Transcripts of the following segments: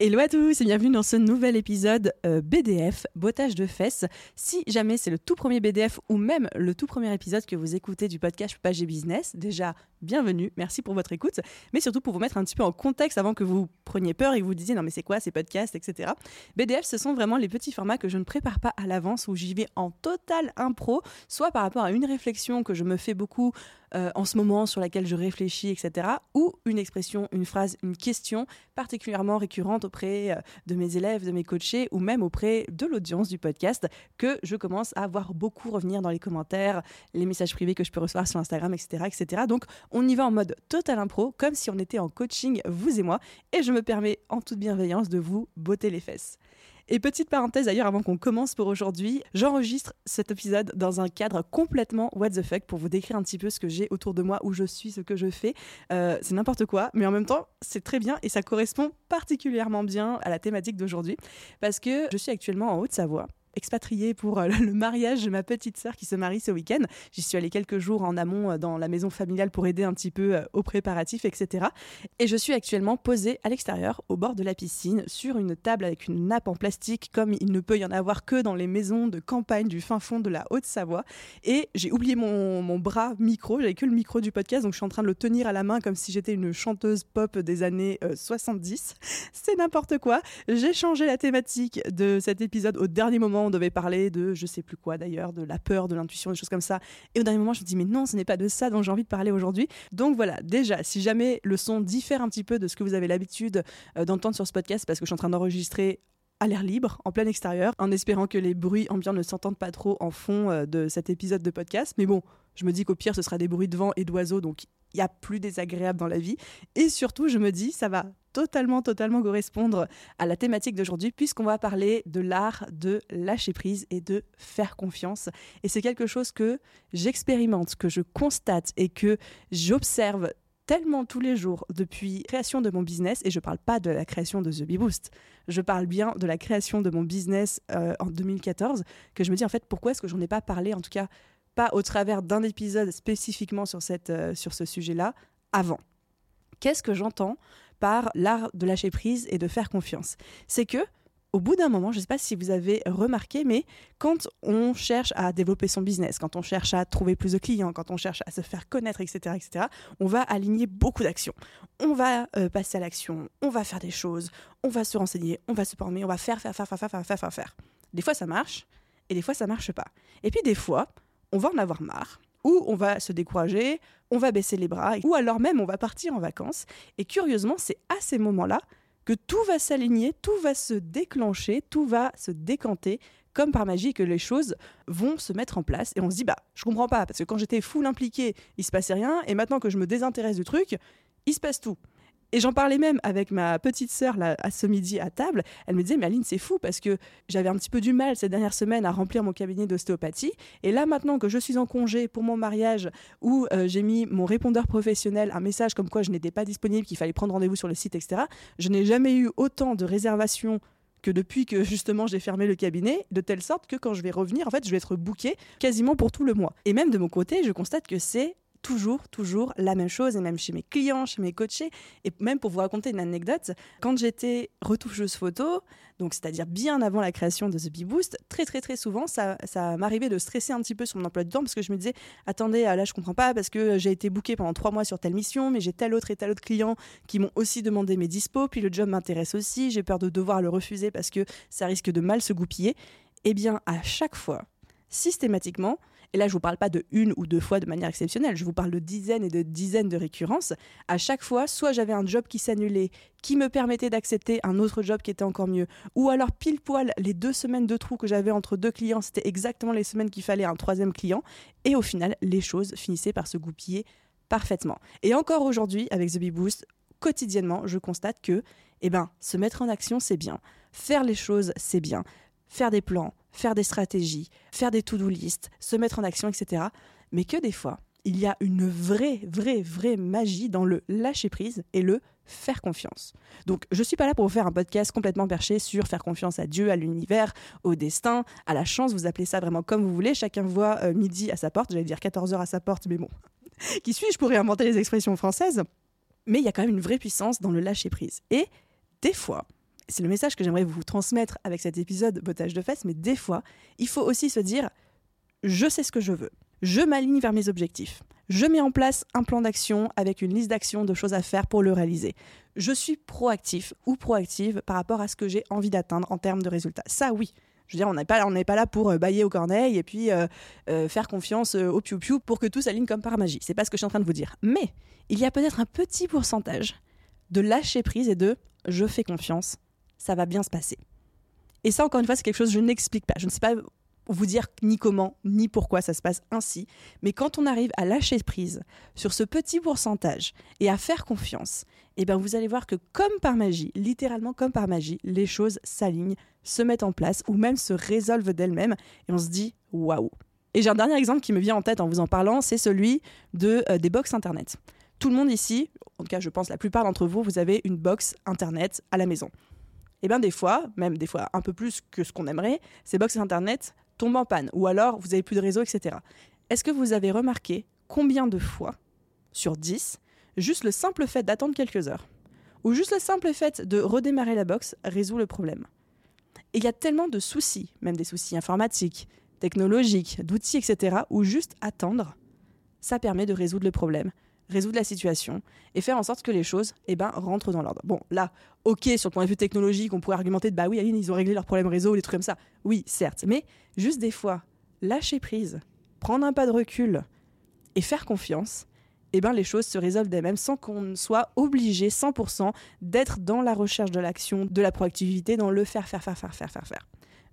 Hello à tous et bienvenue dans ce nouvel épisode euh, BDF, bottage de fesses. Si jamais c'est le tout premier BDF ou même le tout premier épisode que vous écoutez du podcast Page Business, déjà bienvenue, merci pour votre écoute, mais surtout pour vous mettre un petit peu en contexte avant que vous preniez peur et que vous disiez non mais c'est quoi ces podcasts, etc. BDF, ce sont vraiment les petits formats que je ne prépare pas à l'avance, où j'y vais en total impro, soit par rapport à une réflexion que je me fais beaucoup euh, en ce moment sur laquelle je réfléchis, etc. Ou une expression, une phrase, une question particulièrement récurrente auprès euh, de mes élèves, de mes coachés ou même auprès de l'audience du podcast que je commence à voir beaucoup revenir dans les commentaires, les messages privés que je peux recevoir sur Instagram, etc. etc. Donc on y va en mode total impro, comme si on était en coaching, vous et moi, et je me permets en toute bienveillance de vous botter les fesses. Et petite parenthèse d'ailleurs, avant qu'on commence pour aujourd'hui, j'enregistre cet épisode dans un cadre complètement what the fuck pour vous décrire un petit peu ce que j'ai autour de moi, où je suis, ce que je fais. Euh, c'est n'importe quoi, mais en même temps, c'est très bien et ça correspond particulièrement bien à la thématique d'aujourd'hui parce que je suis actuellement en Haute-Savoie expatriée pour euh, le mariage de ma petite sœur qui se marie ce week-end. J'y suis allée quelques jours en amont euh, dans la maison familiale pour aider un petit peu euh, aux préparatifs, etc. Et je suis actuellement posée à l'extérieur, au bord de la piscine, sur une table avec une nappe en plastique, comme il ne peut y en avoir que dans les maisons de campagne du fin fond de la Haute-Savoie. Et j'ai oublié mon, mon bras micro, j'avais que le micro du podcast, donc je suis en train de le tenir à la main comme si j'étais une chanteuse pop des années 70. C'est n'importe quoi. J'ai changé la thématique de cet épisode au dernier moment on devait parler de je sais plus quoi d'ailleurs, de la peur, de l'intuition, des choses comme ça. Et au dernier moment, je me dis mais non, ce n'est pas de ça dont j'ai envie de parler aujourd'hui. Donc voilà, déjà, si jamais le son diffère un petit peu de ce que vous avez l'habitude euh, d'entendre sur ce podcast, parce que je suis en train d'enregistrer à l'air libre, en plein extérieur, en espérant que les bruits ambiants ne s'entendent pas trop en fond euh, de cet épisode de podcast. Mais bon, je me dis qu'au pire, ce sera des bruits de vent et d'oiseaux, donc il y a plus désagréable dans la vie. Et surtout, je me dis, ça va totalement, totalement correspondre à la thématique d'aujourd'hui, puisqu'on va parler de l'art de lâcher prise et de faire confiance. Et c'est quelque chose que j'expérimente, que je constate et que j'observe tellement tous les jours depuis création de mon business, et je ne parle pas de la création de The Bee Boost, je parle bien de la création de mon business euh, en 2014, que je me dis en fait pourquoi est-ce que j'en ai pas parlé, en tout cas pas au travers d'un épisode spécifiquement sur, cette, euh, sur ce sujet-là avant? Qu'est-ce que j'entends par l'art de lâcher prise et de faire confiance C'est que au bout d'un moment, je ne sais pas si vous avez remarqué, mais quand on cherche à développer son business, quand on cherche à trouver plus de clients, quand on cherche à se faire connaître, etc., etc., on va aligner beaucoup d'actions. On va euh, passer à l'action, on va faire des choses, on va se renseigner, on va se former, on va faire, faire, faire, faire, faire, faire, faire, faire. Des fois, ça marche, et des fois, ça marche pas. Et puis, des fois, on va en avoir marre, ou on va se décourager, on va baisser les bras, ou alors même on va partir en vacances. Et curieusement, c'est à ces moments-là que tout va s'aligner, tout va se déclencher, tout va se décanter, comme par magie que les choses vont se mettre en place. Et on se dit, bah, je comprends pas, parce que quand j'étais full impliqué, il se passait rien, et maintenant que je me désintéresse du truc, il se passe tout. Et j'en parlais même avec ma petite sœur là, à ce midi à table. Elle me disait, mais Aline, c'est fou parce que j'avais un petit peu du mal ces dernières semaines à remplir mon cabinet d'ostéopathie. Et là, maintenant que je suis en congé pour mon mariage, où euh, j'ai mis mon répondeur professionnel, un message comme quoi je n'étais pas disponible, qu'il fallait prendre rendez-vous sur le site, etc., je n'ai jamais eu autant de réservations que depuis que justement j'ai fermé le cabinet, de telle sorte que quand je vais revenir, en fait, je vais être booké quasiment pour tout le mois. Et même de mon côté, je constate que c'est toujours, toujours la même chose, et même chez mes clients, chez mes coachés. Et même pour vous raconter une anecdote, quand j'étais retoucheuse photo, donc c'est-à-dire bien avant la création de The Bee Boost, très très très souvent, ça, ça m'arrivait de stresser un petit peu sur mon emploi du temps parce que je me disais, attendez, ah, là je comprends pas parce que j'ai été booké pendant trois mois sur telle mission, mais j'ai tel autre et tel autre client qui m'ont aussi demandé mes dispos, puis le job m'intéresse aussi, j'ai peur de devoir le refuser parce que ça risque de mal se goupiller. Eh bien, à chaque fois, systématiquement, et là je ne vous parle pas de une ou deux fois de manière exceptionnelle, je vous parle de dizaines et de dizaines de récurrences, à chaque fois, soit j'avais un job qui s'annulait, qui me permettait d'accepter un autre job qui était encore mieux, ou alors pile poil les deux semaines de trou que j'avais entre deux clients, c'était exactement les semaines qu'il fallait un troisième client, et au final, les choses finissaient par se goupiller parfaitement. Et encore aujourd'hui, avec The Bee Boost, quotidiennement, je constate que, eh ben, se mettre en action, c'est bien. Faire les choses, c'est bien. Faire des plans, faire des stratégies, faire des to-do list, se mettre en action, etc. Mais que des fois, il y a une vraie, vraie, vraie magie dans le lâcher prise et le faire confiance. Donc, je suis pas là pour vous faire un podcast complètement perché sur faire confiance à Dieu, à l'univers, au destin, à la chance, vous appelez ça vraiment comme vous voulez. Chacun voit euh, midi à sa porte, j'allais dire 14 heures à sa porte, mais bon, qui suis-je pour réinventer les expressions françaises? Mais il y a quand même une vraie puissance dans le lâcher prise. Et des fois, c'est le message que j'aimerais vous transmettre avec cet épisode bottage de fesses, mais des fois, il faut aussi se dire je sais ce que je veux. Je m'aligne vers mes objectifs. Je mets en place un plan d'action avec une liste d'actions de choses à faire pour le réaliser. Je suis proactif ou proactive par rapport à ce que j'ai envie d'atteindre en termes de résultats. Ça, oui. Je veux dire, on n'est pas, pas là pour euh, bailler au corneille et puis euh, euh, faire confiance au piou-piou pour que tout s'aligne comme par magie. C'est pas ce que je suis en train de vous dire. Mais il y a peut-être un petit pourcentage de lâcher prise et de je fais confiance, ça va bien se passer. Et ça, encore une fois, c'est quelque chose que je n'explique pas. Je ne sais pas vous dire ni comment, ni pourquoi ça se passe ainsi. Mais quand on arrive à lâcher prise sur ce petit pourcentage et à faire confiance, eh bien vous allez voir que comme par magie, littéralement comme par magie, les choses s'alignent, se mettent en place ou même se résolvent d'elles-mêmes et on se dit waouh. Et j'ai un dernier exemple qui me vient en tête en vous en parlant, c'est celui de, euh, des box internet. Tout le monde ici, en tout cas je pense la plupart d'entre vous, vous avez une box internet à la maison. Et eh bien des fois, même des fois un peu plus que ce qu'on aimerait, ces box internet tombe en panne, ou alors vous avez plus de réseau, etc. Est-ce que vous avez remarqué combien de fois, sur 10, juste le simple fait d'attendre quelques heures, ou juste le simple fait de redémarrer la box résout le problème? Il y a tellement de soucis, même des soucis informatiques, technologiques, d'outils, etc., où juste attendre, ça permet de résoudre le problème résoudre la situation et faire en sorte que les choses eh ben, rentrent dans l'ordre. Bon, là, ok, sur le point de vue technologique, on pourrait argumenter de bah oui, Aline, ils ont réglé leurs problèmes réseau, des trucs comme ça. Oui, certes, mais juste des fois, lâcher prise, prendre un pas de recul et faire confiance, eh ben, les choses se résolvent d'elles-mêmes sans qu'on soit obligé 100% d'être dans la recherche de l'action, de la proactivité, dans le faire, faire, faire, faire, faire, faire, faire.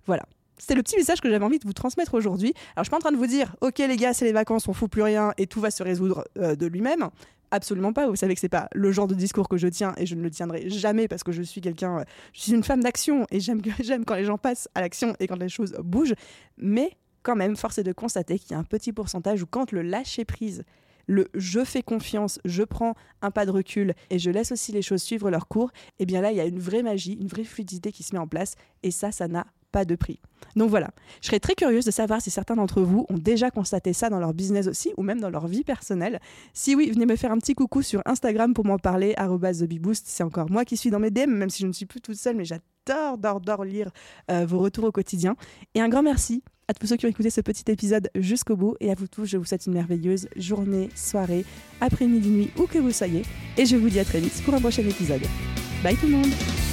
Voilà. C'était le petit message que j'avais envie de vous transmettre aujourd'hui. Alors, je suis pas en train de vous dire, ok les gars, c'est les vacances, on fout plus rien et tout va se résoudre euh, de lui-même. Absolument pas. Vous savez que c'est pas le genre de discours que je tiens et je ne le tiendrai jamais parce que je suis quelqu'un, euh, je suis une femme d'action et j'aime j'aime quand les gens passent à l'action et quand les choses bougent. Mais quand même, force est de constater qu'il y a un petit pourcentage où quand le lâcher prise le je fais confiance, je prends un pas de recul et je laisse aussi les choses suivre leur cours, et eh bien là, il y a une vraie magie, une vraie fluidité qui se met en place. Et ça, ça n'a pas de prix. Donc voilà, je serais très curieuse de savoir si certains d'entre vous ont déjà constaté ça dans leur business aussi ou même dans leur vie personnelle. Si oui, venez me faire un petit coucou sur Instagram pour m'en parler, TheBeBoost. C'est encore moi qui suis dans mes DM, même si je ne suis plus toute seule, mais j'adore, adore, lire euh, vos retours au quotidien. Et un grand merci à tous ceux qui ont écouté ce petit épisode jusqu'au bout. Et à vous tous, je vous souhaite une merveilleuse journée, soirée, après-midi, nuit, où que vous soyez. Et je vous dis à très vite pour un prochain épisode. Bye tout le monde